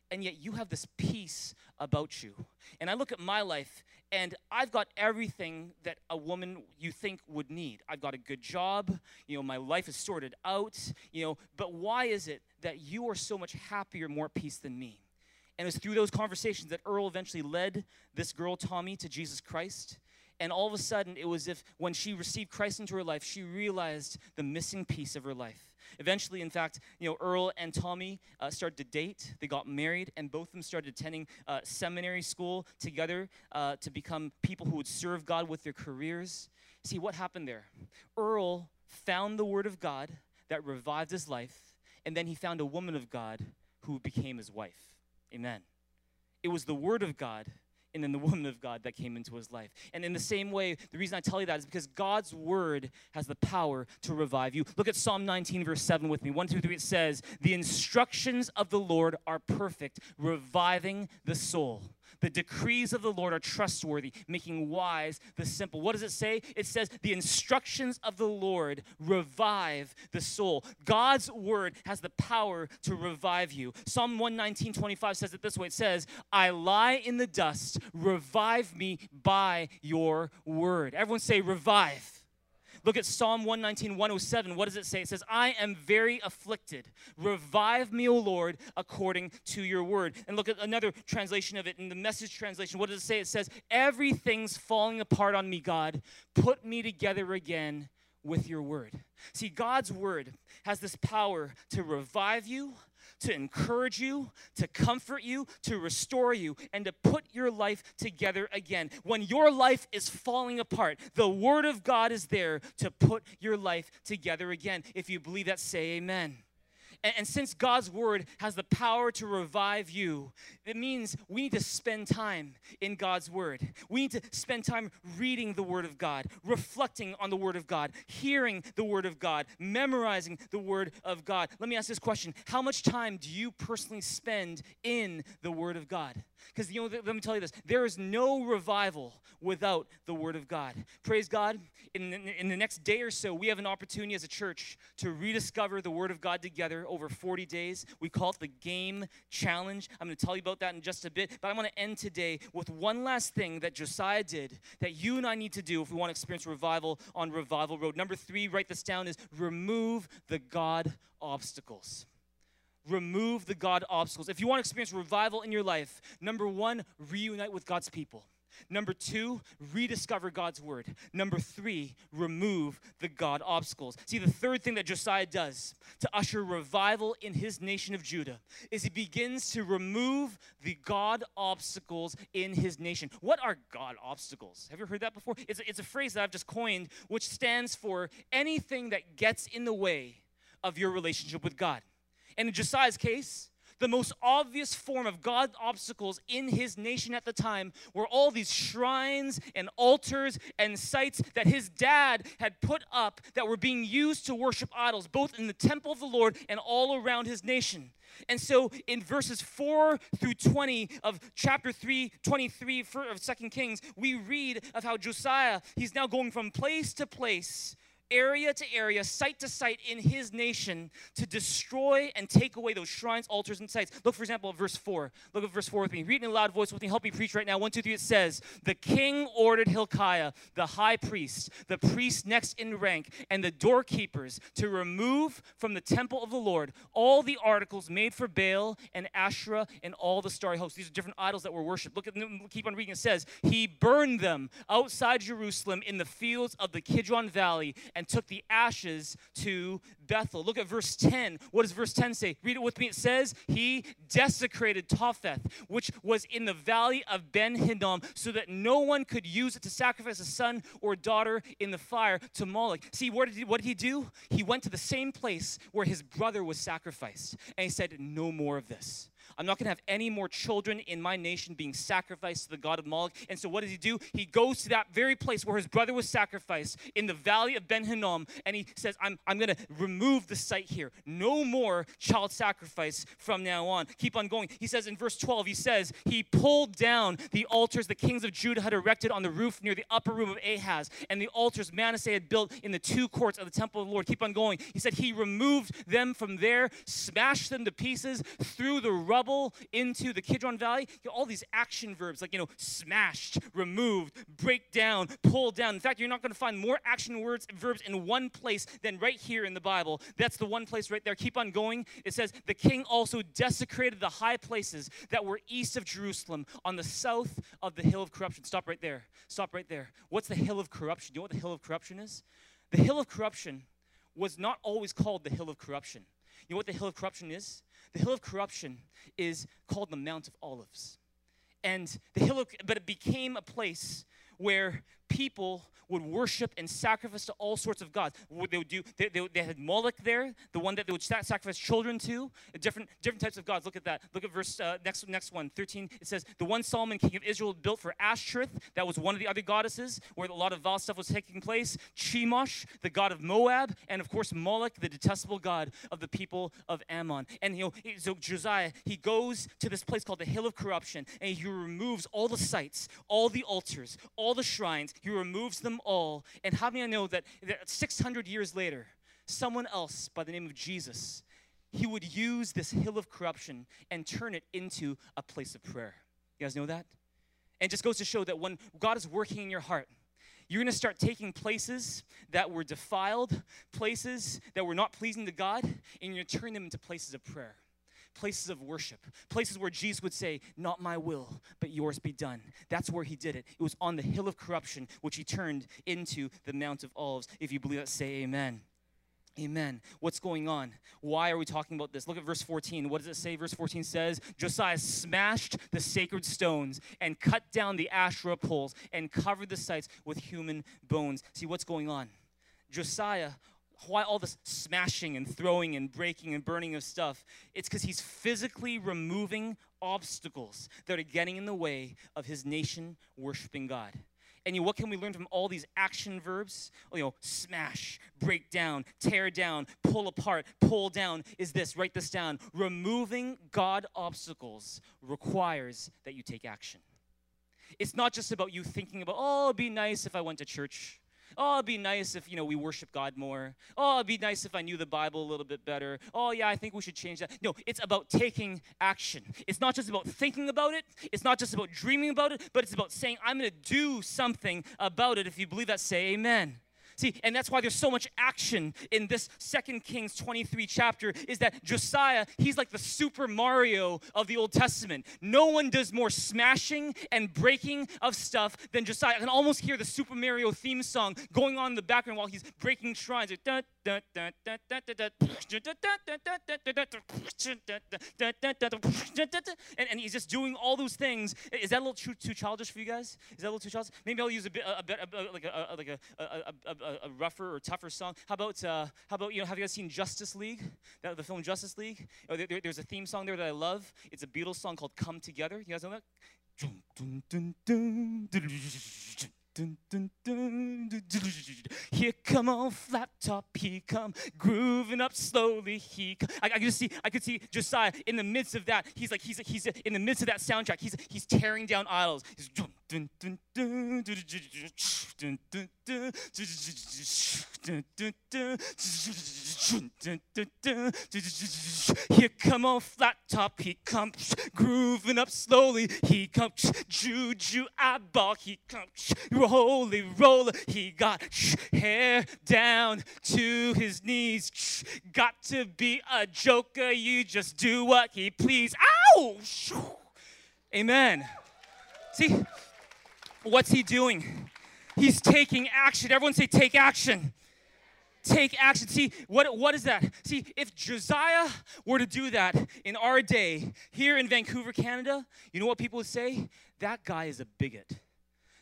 And yet you have this peace about you. And I look at my life and I've got everything that a woman you think would need. I've got a good job, you know, my life is sorted out, you know, but why is it that you are so much happier, more peace than me? And it was through those conversations that Earl eventually led this girl, Tommy, to Jesus Christ. And all of a sudden, it was if when she received Christ into her life, she realized the missing piece of her life. Eventually, in fact, you know, Earl and Tommy uh, started to date. They got married, and both of them started attending uh, seminary school together uh, to become people who would serve God with their careers. See, what happened there? Earl found the Word of God that revived his life, and then he found a woman of God who became his wife. Amen. It was the Word of God and then the woman of God that came into his life. And in the same way, the reason I tell you that is because God's word has the power to revive you. Look at Psalm 19, verse 7 with me. 1, 2, 3, it says, The instructions of the Lord are perfect, reviving the soul. The decrees of the Lord are trustworthy, making wise the simple. What does it say? It says, The instructions of the Lord revive the soul. God's word has the power to revive you. Psalm 119, 25 says it this way it says, I lie in the dust, revive me by your word. Everyone say, Revive. Look at Psalm 119, 107. What does it say? It says, I am very afflicted. Revive me, O Lord, according to your word. And look at another translation of it in the message translation. What does it say? It says, Everything's falling apart on me, God. Put me together again with your word. See, God's word has this power to revive you, to encourage you, to comfort you, to restore you, and to put your life together again. When your life is falling apart, the Word of God is there to put your life together again. If you believe that, say amen. And, and, since God's word has the power to revive you, it means we need to spend time in God's word. We need to spend time reading the word of God, reflecting on the word of God, hearing the word of God, memorizing the word of God. Let me ask this question How much time do you personally spend in the word of God? Because, you know, let me tell you this there is no revival without the Word of God. Praise God. In, in, in, the next day or so, we have an opportunity as a church to rediscover the Word of God together over 40 days. We call it the Game Challenge. I'm going to tell you about that in just a bit. But I want to end today with one last thing that Josiah did that you and I need to do if we want to experience revival on Revival Road. Number three, write this down, is remove the God obstacles remove the God obstacles. If you want to experience revival in your life, number one, reunite with God's people. Number two, rediscover God's word. Number three, remove the God obstacles. See, the third thing that Josiah does to usher revival in his nation of Judah is he begins to remove the God obstacles in his nation. What are God obstacles? Have you heard that before? It's a, it's a phrase that I've just coined, which stands for anything that gets in the way of your relationship with God. And in Josiah's case, the most obvious form of God obstacles in his nation at the time were all these shrines and altars and sites that his dad had put up that were being used to worship idols, both in the temple of the Lord and all around his nation. And so in verses 4 through 20 of chapter 3, 23 of Second Kings, we read of how Josiah, he's now going from place to place area to area, site to site in his nation to destroy and take away those shrines, altars, and sites. Look, for example, at verse 4. Look at verse 4 with me. Read in a loud voice with me. Help me preach right now. One, two, three. It says, The king ordered Hilkiah, the high priest, the priest next in rank, and the doorkeepers to remove from the temple of the Lord all the articles made for Baal and Asherah and all the starry hosts. These are different idols that were worshipped. Look at. Keep on reading. It says, He burned them outside Jerusalem in the fields of the Kidron Valley and took the ashes to Bethel. Look at verse 10. What does verse 10 say? Read it with me. It says, He desecrated Topheth, which was in the valley of Ben Hinnom, so that no one could use it to sacrifice a son or daughter in the fire to Moloch. See, what did he, what did he do? He went to the same place where his brother was sacrificed, and he said, No more of this. I'm not going to have any more children in my nation being sacrificed to the God of Moloch. And so what does he do? He goes to that very place where his brother was sacrificed in the valley of Ben Hinnom, and he says, I'm, I'm going to remove the site here. No more child sacrifice from now on. Keep on going. He says in verse 12, he says, He pulled down the altars the kings of Judah had erected on the roof near the upper room of Ahaz, and the altars Manasseh had built in the two courts of the temple of the Lord. Keep on going. He said, He removed them from there, smashed them to pieces, threw the rubble rubble into the Kidron Valley. You all these action verbs like, you know, smashed, removed, break down, pull down. In fact, you're not going to find more action words, verbs in one place than right here in the Bible. That's the one place right there. Keep on going. It says, The king also desecrated the high places that were east of Jerusalem on the south of the hill of corruption. Stop right there. Stop right there. What's the hill of corruption? Do You know what the hill of corruption is? The hill of corruption was not always called the hill of corruption. You know what the hill of corruption is? The hill of corruption is called the Mount of Olives. And the hill of, but it became a place where people would worship and sacrifice to all sorts of gods. What they would do, they, they, they, had Moloch there, the one that they would sacrifice children to, different, different types of gods. Look at that. Look at verse, uh, next, next one, 13. It says, The one Solomon, king of Israel, built for Ashtoreth, that was one of the other goddesses, where a lot of vile stuff was taking place. Chemosh, the god of Moab, and of course Moloch, the detestable god of the people of Ammon. And you know, so Josiah, he goes to this place called the Hill of Corruption, and he removes all the sites, all the altars, all the shrines. He removes them all. And how many know that, that 600 years later, someone else by the name of Jesus, he would use this hill of corruption and turn it into a place of prayer. You guys know that? And just goes to show that when God is working in your heart, you're going to start taking places that were defiled, places that were not pleasing to God, and you're going to turn them into places of prayer places of worship, places where Jesus would say, Not my will, but yours be done. That's where he did it. It was on the hill of corruption, which he turned into the Mount of Olives. If you believe that, say amen. Amen. What's going on? Why are we talking about this? Look at verse 14. What does it say? Verse 14 says Josiah smashed the sacred stones and cut down the Asherah poles and covered the sites with human bones. See what's going on? Josiah why all this smashing and throwing and breaking and burning of stuff? It's because he's physically removing obstacles that are getting in the way of his nation worshiping God. And you know, what can we learn from all these action verbs? You know, smash, break down, tear down, pull apart, pull down is this, write this down. Removing God obstacles requires that you take action. It's not just about you thinking about, oh, it'd be nice if I went to church. Oh, it'd be nice if, you know, we worship God more. Oh, it'd be nice if I knew the Bible a little bit better. Oh, yeah, I think we should change that. No, it's about taking action. It's not just about thinking about it. It's not just about dreaming about it, but it's about saying, I'm going to do something about it. If you believe that, say amen. See, and that's why there's so much action in this Second Kings 23 chapter is that Josiah, he's like the Super Mario of the Old Testament. No one does more smashing and breaking of stuff than Josiah. I can almost hear the Super Mario theme song going on in the background while he's breaking shrines. And, and he's just doing all those things. Is that a little too, too childish for you guys? Is that a little too childish? Maybe I'll use a bit, a, bit, like a, like a, a, a, a, a rougher or tougher song. How about, uh, how about, you know, have you guys seen Justice League? That, the film Justice League? Oh, there, there's a theme song there that I love. It's a Beatles song called Come Together. You guys know that? Here come on flat top, he come grooving up slowly. He, come. I, I could see, I could see Josiah in the midst of that. He's like, he's, he's in the midst of that soundtrack. He's, he's tearing down idols. He's here come on flat top, he comes grooving up slowly. He comes juju eyeball, he comes holy roller. He got hair down to his knees. Got to be a joker, you just do what he please. Ow! Amen. See, What's he doing? He's taking action. Everyone say, take action. take action. See, what, what is that? See, if Josiah were to do that in our day here in Vancouver, Canada, you know what people would say? That guy is a bigot.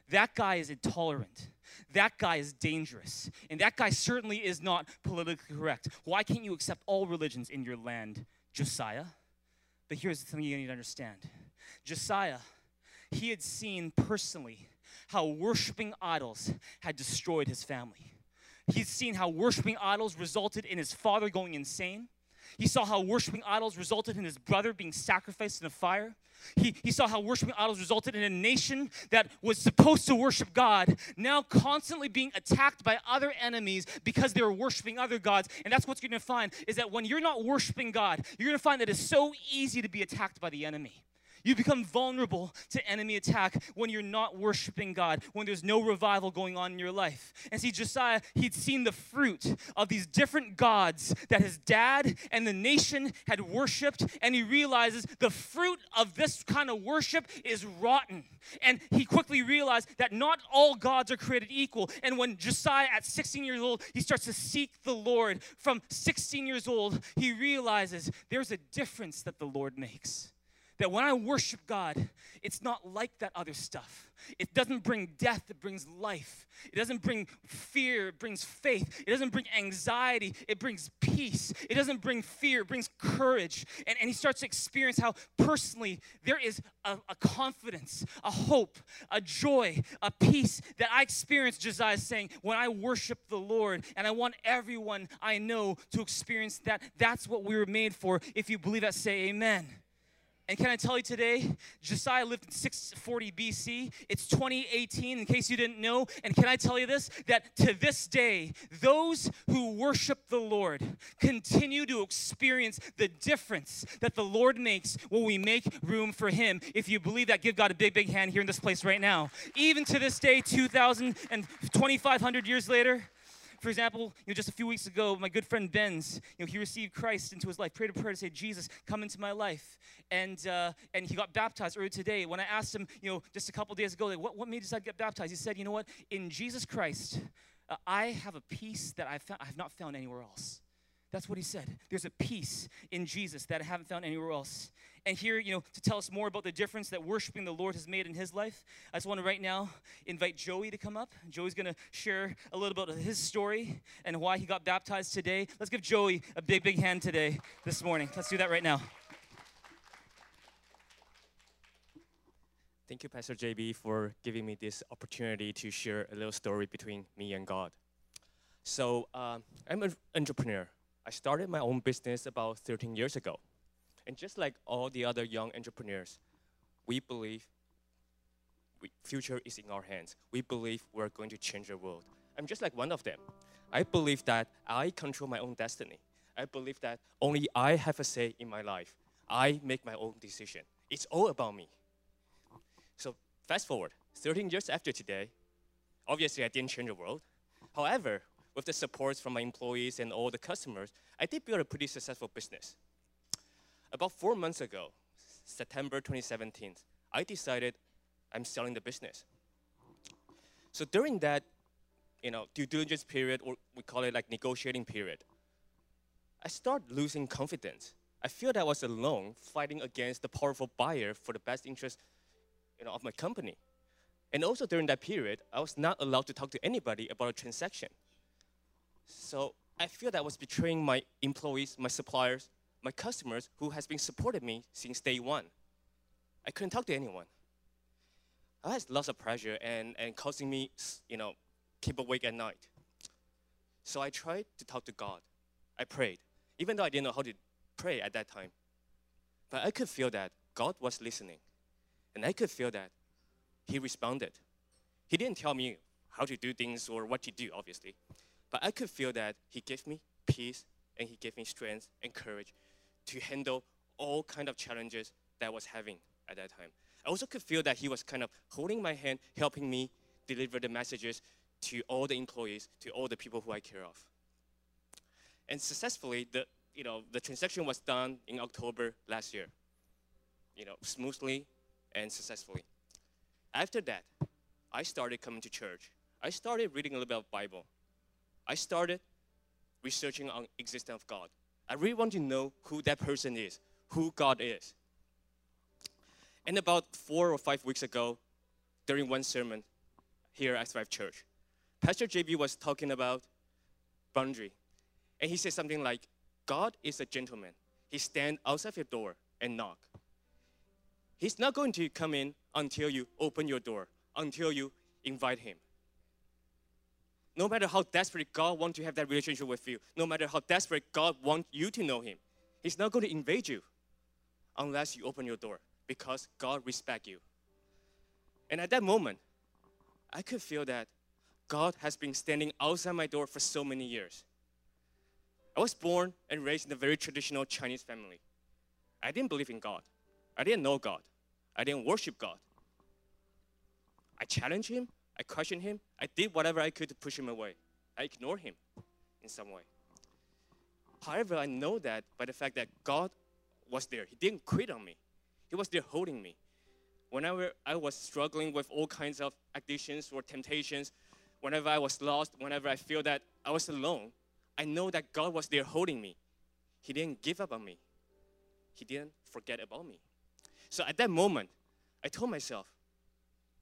That guy is intolerant. That guy is dangerous. And that guy certainly is not politically correct. Why can't you accept all religions in your land, Josiah? But here's something you need to understand Josiah, he had seen personally how worshiping idols had destroyed his family. He's seen how worshiping idols resulted in his father going insane. He saw how worshiping idols resulted in his brother being sacrificed in a fire. He, he saw how worshiping idols resulted in a nation that was supposed to worship God now constantly being attacked by other enemies because they were worshiping other gods. And that's what you're going to find is that when you're not worshiping God, you're going to find that it's so easy to be attacked by the enemy. You become vulnerable to enemy attack when you're not worshiping God, when there's no revival going on in your life. And see, Josiah, he'd seen the fruit of these different gods that his dad and the nation had worshiped, and he realizes the fruit of this kind of worship is rotten. And he quickly realized that not all gods are created equal. And when Josiah, at 16 years old, he starts to seek the Lord, from 16 years old, he realizes there's a difference that the Lord makes. That when I worship God, it's not like that other stuff. It doesn't bring death, it brings life. It doesn't bring fear, it brings faith. It doesn't bring anxiety, it brings peace. It doesn't bring fear, it brings courage. And, and he starts to experience how personally there is a, a confidence, a hope, a joy, a peace that I experience, Josiah saying, when I worship the Lord. And I want everyone I know to experience that. That's what we were made for. If you believe that, say amen. And can I tell you today, Josiah lived in 640 BC. It's 2018, in case you didn't know. And can I tell you this? That to this day, those who worship the Lord continue to experience the difference that the Lord makes when we make room for Him. If you believe that, give God a big, big hand here in this place right now. Even to this day, 2,000 and 2,500 years later, for example, you know, just a few weeks ago, my good friend Benz, you know, he received Christ into his life, prayed a prayer to say, Jesus, come into my life. And, uh, and he got baptized earlier today. When I asked him, you know, just a couple days ago, like, what, what made you decide to get baptized? He said, you know what? In Jesus Christ, uh, I have a peace that I've found, I have not found anywhere else. That's what he said. There's a peace in Jesus that I haven't found anywhere else. And here, you know, to tell us more about the difference that worshiping the Lord has made in his life, I just want to right now invite Joey to come up. Joey's going to share a little bit of his story and why he got baptized today. Let's give Joey a big, big hand today, this morning. Let's do that right now. Thank you, Pastor JB, for giving me this opportunity to share a little story between me and God. So, uh, I'm an entrepreneur. I started my own business about 13 years ago. And just like all the other young entrepreneurs, we believe we, future is in our hands. We believe we're going to change the world. I'm just like one of them. I believe that I control my own destiny. I believe that only I have a say in my life. I make my own decision. It's all about me. So fast forward, 13 years after today, obviously I didn't change the world. However, with the support from my employees and all the customers, I did build a pretty successful business. About four months ago, September 2017, I decided I'm selling the business. So during that, you know, due diligence period, or we call it like negotiating period, I started losing confidence. I feel that I was alone fighting against the powerful buyer for the best interest you know, of my company. And also during that period, I was not allowed to talk to anybody about a transaction. So I feel that I was betraying my employees, my suppliers, my customers who has been supporting me since day one. I couldn't talk to anyone. I had lots of pressure and, and causing me, you know, keep awake at night. So I tried to talk to God. I prayed, even though I didn't know how to pray at that time. But I could feel that God was listening. And I could feel that He responded. He didn't tell me how to do things or what to do, obviously. But I could feel that He gave me peace and He gave me strength and courage to handle all kind of challenges that I was having at that time. I also could feel that he was kind of holding my hand, helping me deliver the messages to all the employees, to all the people who I care of. And successfully, the, you know, the transaction was done in October last year, you know, smoothly and successfully. After that, I started coming to church. I started reading a little bit of Bible. I started researching on existence of God. I really want to know who that person is, who God is. And about four or five weeks ago, during one sermon here at Thrive Church, Pastor JB was talking about boundary. And he said something like, God is a gentleman. He stands outside your door and knock. He's not going to come in until you open your door, until you invite him. No matter how desperate God wants to have that relationship with you, no matter how desperate God wants you to know him, he's not going to invade you unless you open your door because God respects you. And at that moment, I could feel that God has been standing outside my door for so many years. I was born and raised in a very traditional Chinese family. I didn't believe in God. I didn't know God. I didn't worship God. I challenged him. I questioned him. I did whatever I could to push him away. I ignored him in some way. However, I know that by the fact that God was there. He didn't quit on me. He was there holding me. Whenever I was struggling with all kinds of addictions or temptations, whenever I was lost, whenever I feel that I was alone, I know that God was there holding me. He didn't give up on me. He didn't forget about me. So at that moment, I told myself,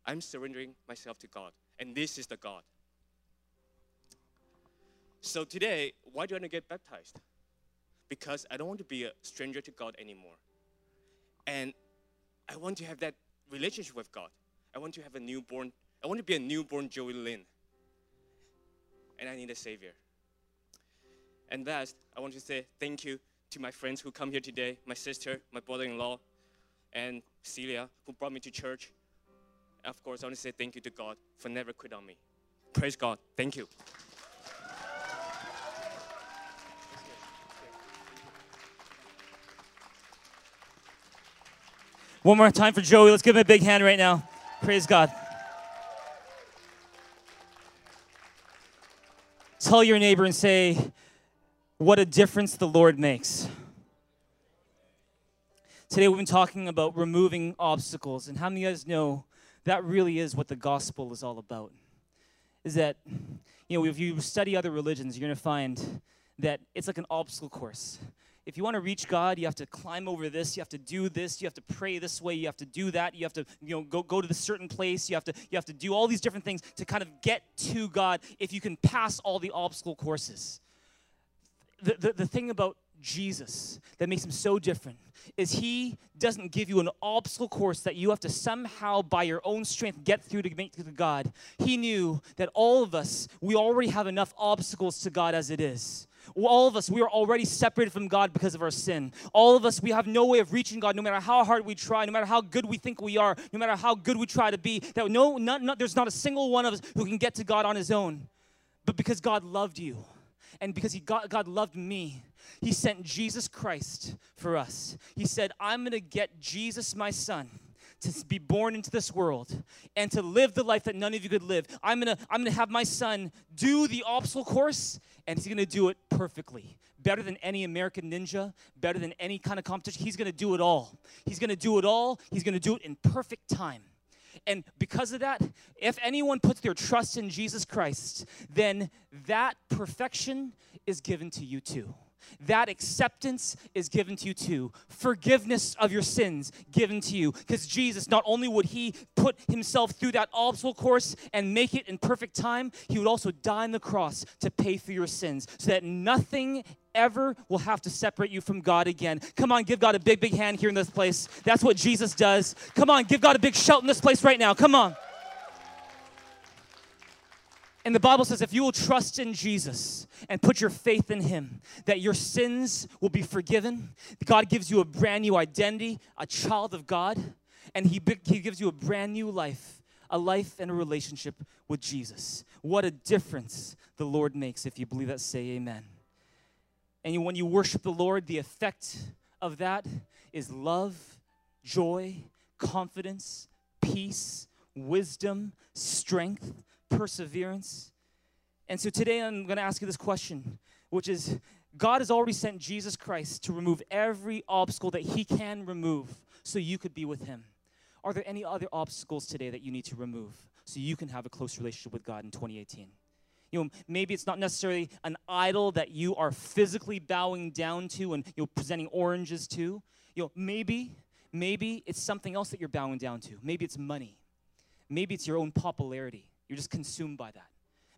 I'm surrendering myself to God, and this is the God. So today, why do I want to get baptized? Because I don't want to be a stranger to God anymore. And I want to have that relationship with God. I want to have a newborn, I want to be a newborn Joey Lin. And I need a Savior. And last, I want to say thank you to my friends who come here today, my sister, my brother-in-law, and Celia, who brought me to church. Of course, I want to say thank you to God for never quit on me. Praise God. Thank you. One more time for Joey. Let's give him a big hand right now. Praise God. Tell your neighbor and say, What a difference the Lord makes. Today we've been talking about removing obstacles, and how many of you guys know that really is what the gospel is all about? Is that, you know, if you study other religions, you're going to find that it's like an obstacle course if you want to reach God, you have to climb over this, you have to do this, you have to pray this way, you have to do that, you have to, you know, go, go to the certain place, you have to, you have to do all these different things to kind of get to God if you can pass all the obstacle courses. The, the, the thing about Jesus that makes him so different is he doesn't give you an obstacle course that you have to somehow by your own strength get through to make to God. He knew that all of us, we already have enough obstacles to God as it is. All of us, we are already separated from God because of our sin. All of us, we have no way of reaching God no matter how hard we try, no matter how good we think we are, no matter how good we try to be. That no, not, not, there's not a single one of us who can get to God on his own. But because God loved you, and because he got, God loved me, he sent Jesus Christ for us. He said, I'm going to get Jesus, my son to be born into this world and to live the life that none of you could live. I'm gonna, I'm gonna have my son do the obstacle course, and he's gonna do it perfectly. Better than any American ninja, better than any kind of competition. He's gonna do it all. He's gonna do it all. He's gonna do it in perfect time. And because of that, if anyone puts their trust in Jesus Christ, then that perfection is given to you too that acceptance is given to you too. Forgiveness of your sins given to you. Because Jesus, not only would he put himself through that obstacle course and make it in perfect time, he would also die on the cross to pay for your sins so that nothing ever will have to separate you from God again. Come on, give God a big, big hand here in this place. That's what Jesus does. Come on, give God a big shout in this place right now. Come on. And the Bible says if you will trust in Jesus and put your faith in Him, that your sins will be forgiven. God gives you a brand new identity, a child of God, and He, he gives you a brand new life, a life and a relationship with Jesus. What a difference the Lord makes if you believe that, say amen. And when you worship the Lord, the effect of that is love, joy, confidence, peace, wisdom, strength perseverance. And so today I'm going to ask you this question, which is God has already sent Jesus Christ to remove every obstacle that He can remove so you could be with Him. Are there any other obstacles today that you need to remove so you can have a close relationship with God in 2018? You know, maybe it's not necessarily an idol that you are physically bowing down to and you know presenting oranges to. You know, maybe maybe it's something else that you're bowing down to. Maybe it's money. Maybe it's your own popularity. You're just consumed by that.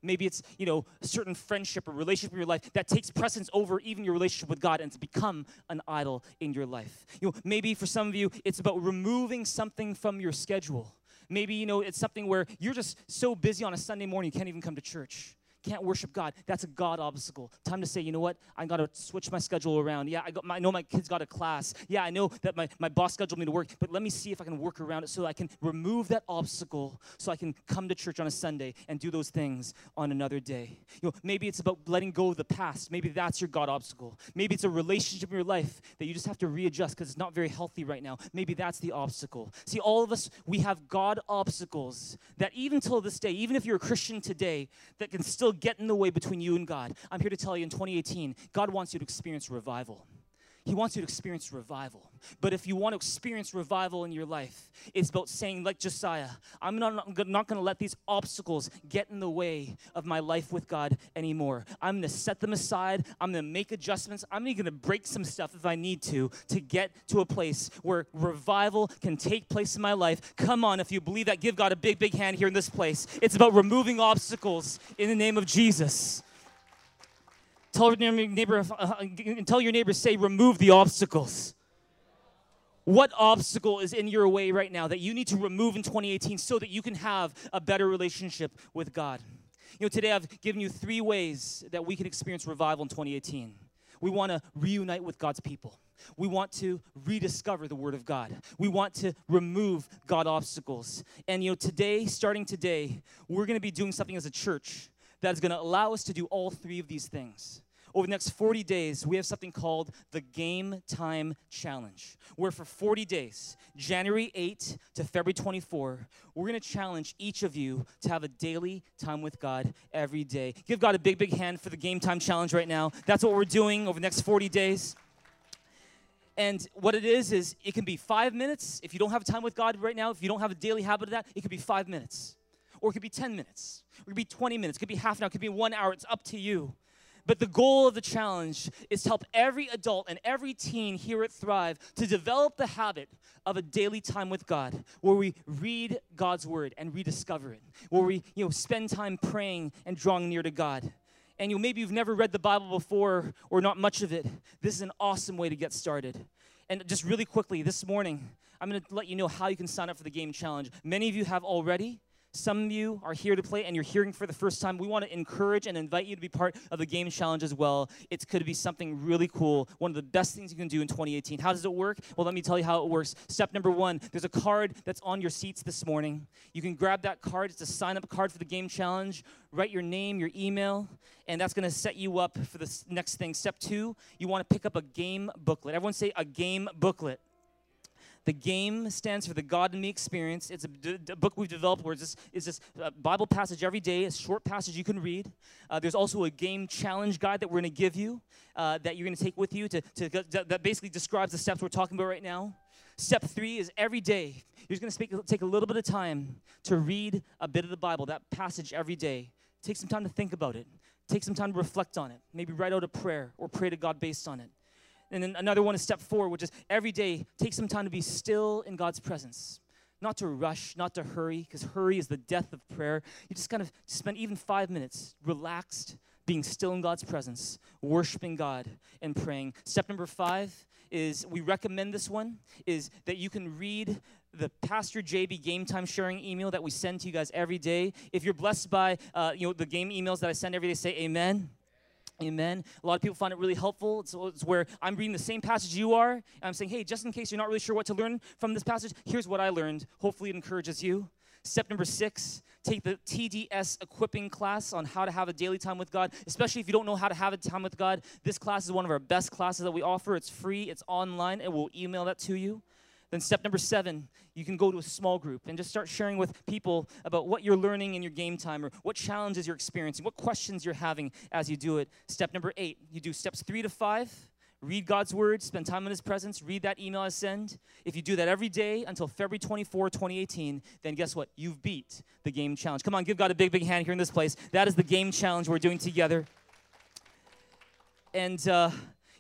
Maybe it's, you know, a certain friendship or relationship in your life that takes precedence over even your relationship with God and it's become an idol in your life. You know, maybe for some of you, it's about removing something from your schedule. Maybe, you know, it's something where you're just so busy on a Sunday morning you can't even come to church can't worship God. That's a God obstacle. Time to say, you know what? I got to switch my schedule around. Yeah, I, got my, I know my kids got a class. Yeah, I know that my, my boss scheduled me to work, but let me see if I can work around it so I can remove that obstacle so I can come to church on a Sunday and do those things on another day. You know, maybe it's about letting go of the past. Maybe that's your God obstacle. Maybe it's a relationship in your life that you just have to readjust because it's not very healthy right now. Maybe that's the obstacle. See, all of us, we have God obstacles that even till this day, even if you're a Christian today, that can still get in the way between you and God. I'm here to tell you in 2018, God wants you to experience revival. He wants you to experience revival. But if you want to experience revival in your life, it's about saying, like Josiah, I'm not, not going to let these obstacles get in the way of my life with God anymore. I'm going to set them aside. I'm going to make adjustments. I'm going to break some stuff if I need to to get to a place where revival can take place in my life. Come on, if you believe that, give God a big, big hand here in this place. It's about removing obstacles in the name of Jesus. Tell your neighbor, uh, uh, tell your neighbor, say, remove the obstacles. What obstacle is in your way right now that you need to remove in 2018 so that you can have a better relationship with God? You know, today I've given you three ways that we can experience revival in 2018. We want to reunite with God's people. We want to rediscover the Word of God. We want to remove God obstacles. And you know, today, starting today, we're going to be doing something as a church that is going to allow us to do all three of these things over the next 40 days, we have something called the Game Time Challenge, where for 40 days, January 8 to February 24, we're going to challenge each of you to have a daily time with God every day. Give God a big, big hand for the Game Time Challenge right now. That's what we're doing over the next 40 days. And what it is, is it can be five minutes. If you don't have time with God right now, if you don't have a daily habit of that, it could be five minutes. Or it could be 10 minutes. Or it could be 20 minutes. It could be half an hour. It could be one hour. It's up to you. But the goal of the challenge is to help every adult and every teen here at Thrive to develop the habit of a daily time with God where we read God's word and rediscover it, where we you know, spend time praying and drawing near to God. And you know, maybe you've never read the Bible before or not much of it. This is an awesome way to get started. And just really quickly, this morning, I'm going to let you know how you can sign up for the game challenge. Many of you have already. Some of you are here to play and you're hearing for the first time. We want to encourage and invite you to be part of the game challenge as well. It could be something really cool, one of the best things you can do in 2018. How does it work? Well, let me tell you how it works. Step number one there's a card that's on your seats this morning. You can grab that card, it's a sign up card for the game challenge. Write your name, your email, and that's going to set you up for the next thing. Step two, you want to pick up a game booklet. Everyone say a game booklet. The game stands for the God in Me experience. It's a, book we've developed where it's this, is this uh, Bible passage every day, a short passage you can read. Uh, there's also a game challenge guide that we're going to give you uh, that you're going to take with you to, to, that basically describes the steps we're talking about right now. Step three is every day, you're going to take a little bit of time to read a bit of the Bible, that passage every day. Take some time to think about it. Take some time to reflect on it. Maybe write out a prayer or pray to God based on it. And then another one is step four, which is every day take some time to be still in God's presence. Not to rush, not to hurry, because hurry is the death of prayer. You just kind of spend even five minutes relaxed, being still in God's presence, worshiping God, and praying. Step number five is we recommend this one is that you can read the Pastor JB game time sharing email that we send to you guys every day. If you're blessed by uh, you know the game emails that I send every day, say amen. Amen. A lot of people find it really helpful. It's, it's, where I'm reading the same passage you are, I'm saying, hey, just in case you're not really sure what to learn from this passage, here's what I learned. Hopefully, it encourages you. Step number six take the TDS equipping class on how to have a daily time with God, especially if you don't know how to have a time with God. This class is one of our best classes that we offer. It's free, it's online, and we'll email that to you. Then, step number seven, you can go to a small group and just start sharing with people about what you're learning in your game time or what challenges you're experiencing, what questions you're having as you do it. Step number eight, you do steps three to five, read God's word, spend time in his presence, read that email I send. If you do that every day until February 24, 2018, then guess what? You've beat the game challenge. Come on, give God a big, big hand here in this place. That is the game challenge we're doing together. And, uh,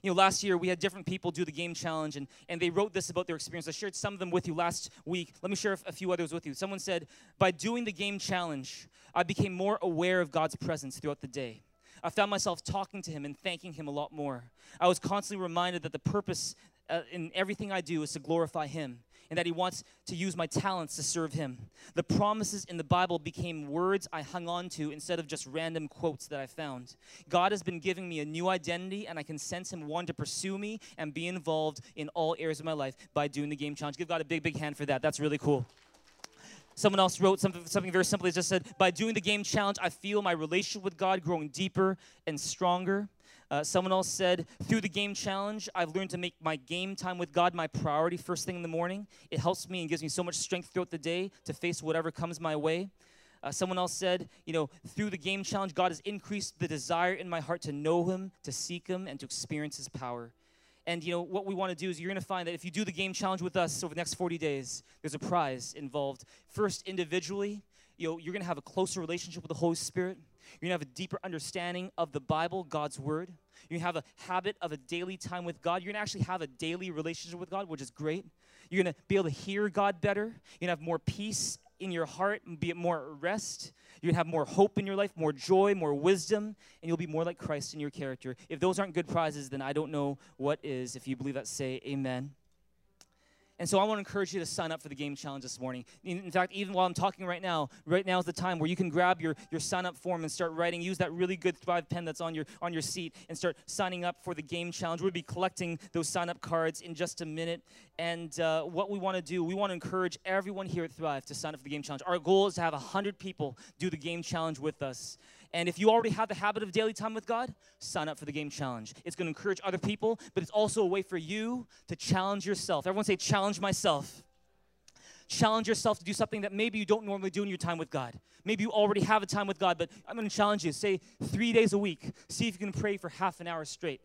you know, last year we had different people do the game challenge, and, and they wrote this about their experience. I shared some of them with you last week. Let me share a few others with you. Someone said, By doing the game challenge, I became more aware of God's presence throughout the day. I found myself talking to him and thanking him a lot more. I was constantly reminded that the purpose uh, in everything I do is to glorify him and that he wants to use my talents to serve him. The promises in the Bible became words I hung on to instead of just random quotes that I found. God has been giving me a new identity, and I can sense him wanting to pursue me and be involved in all areas of my life by doing the game challenge. Give God a big, big hand for that. That's really cool. Someone else wrote something, something very simple. He just said, By doing the game challenge, I feel my relationship with God growing deeper and stronger. Uh, someone else said, Through the game challenge, I've learned to make my game time with God my priority first thing in the morning. It helps me and gives me so much strength throughout the day to face whatever comes my way. Uh, someone else said, you know, through the game challenge, God has increased the desire in my heart to know Him, to seek Him, and to experience His power. And you know what we want to do is you're going to find that if you do the game challenge with us over the next 40 days, there's a prize involved. First, individually, you know, you're going to have a closer relationship with the Holy Spirit. You're going to have a deeper understanding of the Bible, God's Word. Going to have a habit of a daily time with God. You're going to actually have a daily relationship with God, which is great. You're going to be able to hear God better. You're going to have more peace in your heart and be more rest. You're gonna have more hope in your life, more joy, more wisdom, and you'll be more like Christ in your character. If those aren't good prizes, then I don't know what is. If you believe that, say amen. And so I want to encourage you to sign up for the game challenge this morning. In, fact, even while I'm talking right now, right now is the time where you can grab your, your sign up form and start writing. Use that really good Thrive pen that's on your on your seat and start signing up for the game challenge. We'll be collecting those sign up cards in just a minute. And uh, what we want to do, we want to encourage everyone here at Thrive to sign up for the game challenge. Our goal is to have 100 people do the game challenge with us. And if you already have the habit of daily time with God, sign up for the game challenge. It's going to encourage other people, but it's also a way for you to challenge yourself. Everyone say, challenge myself. Challenge yourself to do something that maybe you don't normally do in your time with God. Maybe you already have a time with God, but I'm going to challenge you. Say three days a week. See if you can pray for half an hour straight.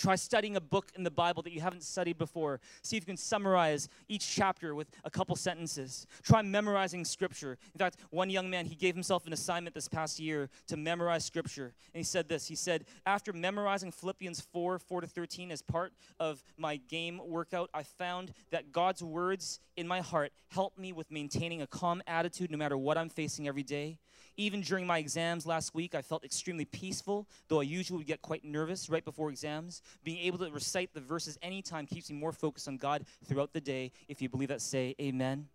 Try studying a book in the Bible that you haven't studied before. See if you can summarize each chapter with a couple sentences. Try memorizing scripture. In fact, one young man, he gave himself an assignment this past year to memorize scripture. And he said this He said, After memorizing Philippians 4 4 to 13 as part of my game workout, I found that God's words in my heart help me with maintaining a calm attitude no matter what I'm facing every day. Even during my exams last week, I felt extremely peaceful, though I usually would get quite nervous right before exams. Being able to recite the verses anytime keeps me more focused on God throughout the day. If you believe that, say amen.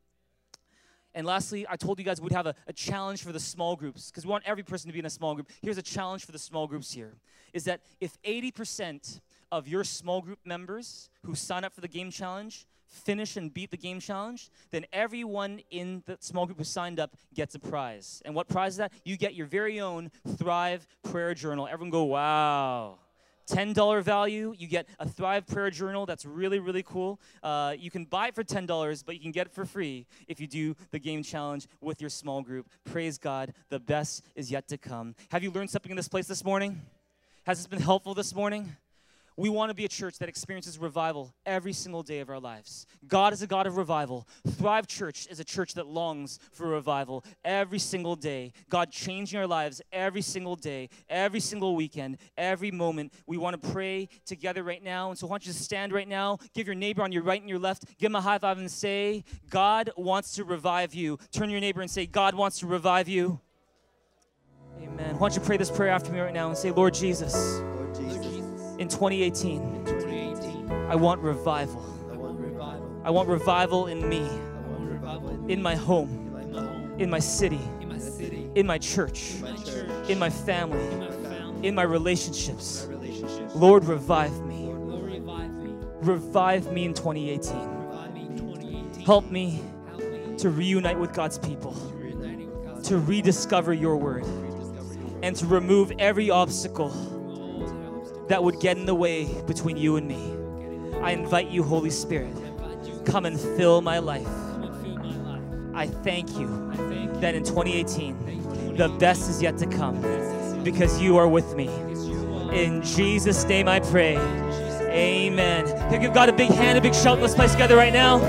And lastly, I told you guys we'd have a, a challenge for the small groups because we want every person to be in a small group. Here's a challenge for the small groups here is that if 80% of your small group members who sign up for the game challenge finish and beat the game challenge, then everyone in the small group who signed up gets a prize. And what prize is that? You get your very own Thrive Prayer Journal. Everyone go, wow. $10 value. You get a Thrive Prayer Journal that's really, really cool. Uh, you can buy it for $10, but you can get it for free if you do the game challenge with your small group. Praise God. The best is yet to come. Have you learned something in this place this morning? Has this been helpful this morning? We want to be a church that experiences revival every single day of our lives. God is a God of revival. Thrive Church is a church that longs for revival every single day. God changing our lives every single day, every single weekend, every moment. We want to pray together right now. And so I want you to stand right now, give your neighbor on your right and your left, give him a high five and say, God wants to revive you. Turn your neighbor and say, God wants to revive you. Amen. Why don't you pray this prayer after me right now and say, Lord Jesus in 2018. 2018. I want revival. I want revival. I want revival in me. Revival in my home. In my, home. In my city. In my city. In my church. In my, church. In my family. In my, family. In my relationships. Relationships. Lord, revive me. Lord, revive me. Revive me in 2018. Me in 2018. Help me to reunite with God's people. To rediscover your word. And to remove every obstacle that would get in the way between you and me. I invite you, Holy Spirit, come and fill my life. I thank you that in 2018, the best is yet to come because you are with me. In Jesus' name I pray. Amen. Can give God a big hand, a big shout in this place together right now?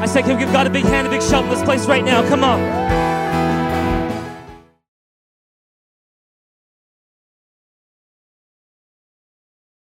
I said, can give God a big hand, a big shout in this place right now? Come on.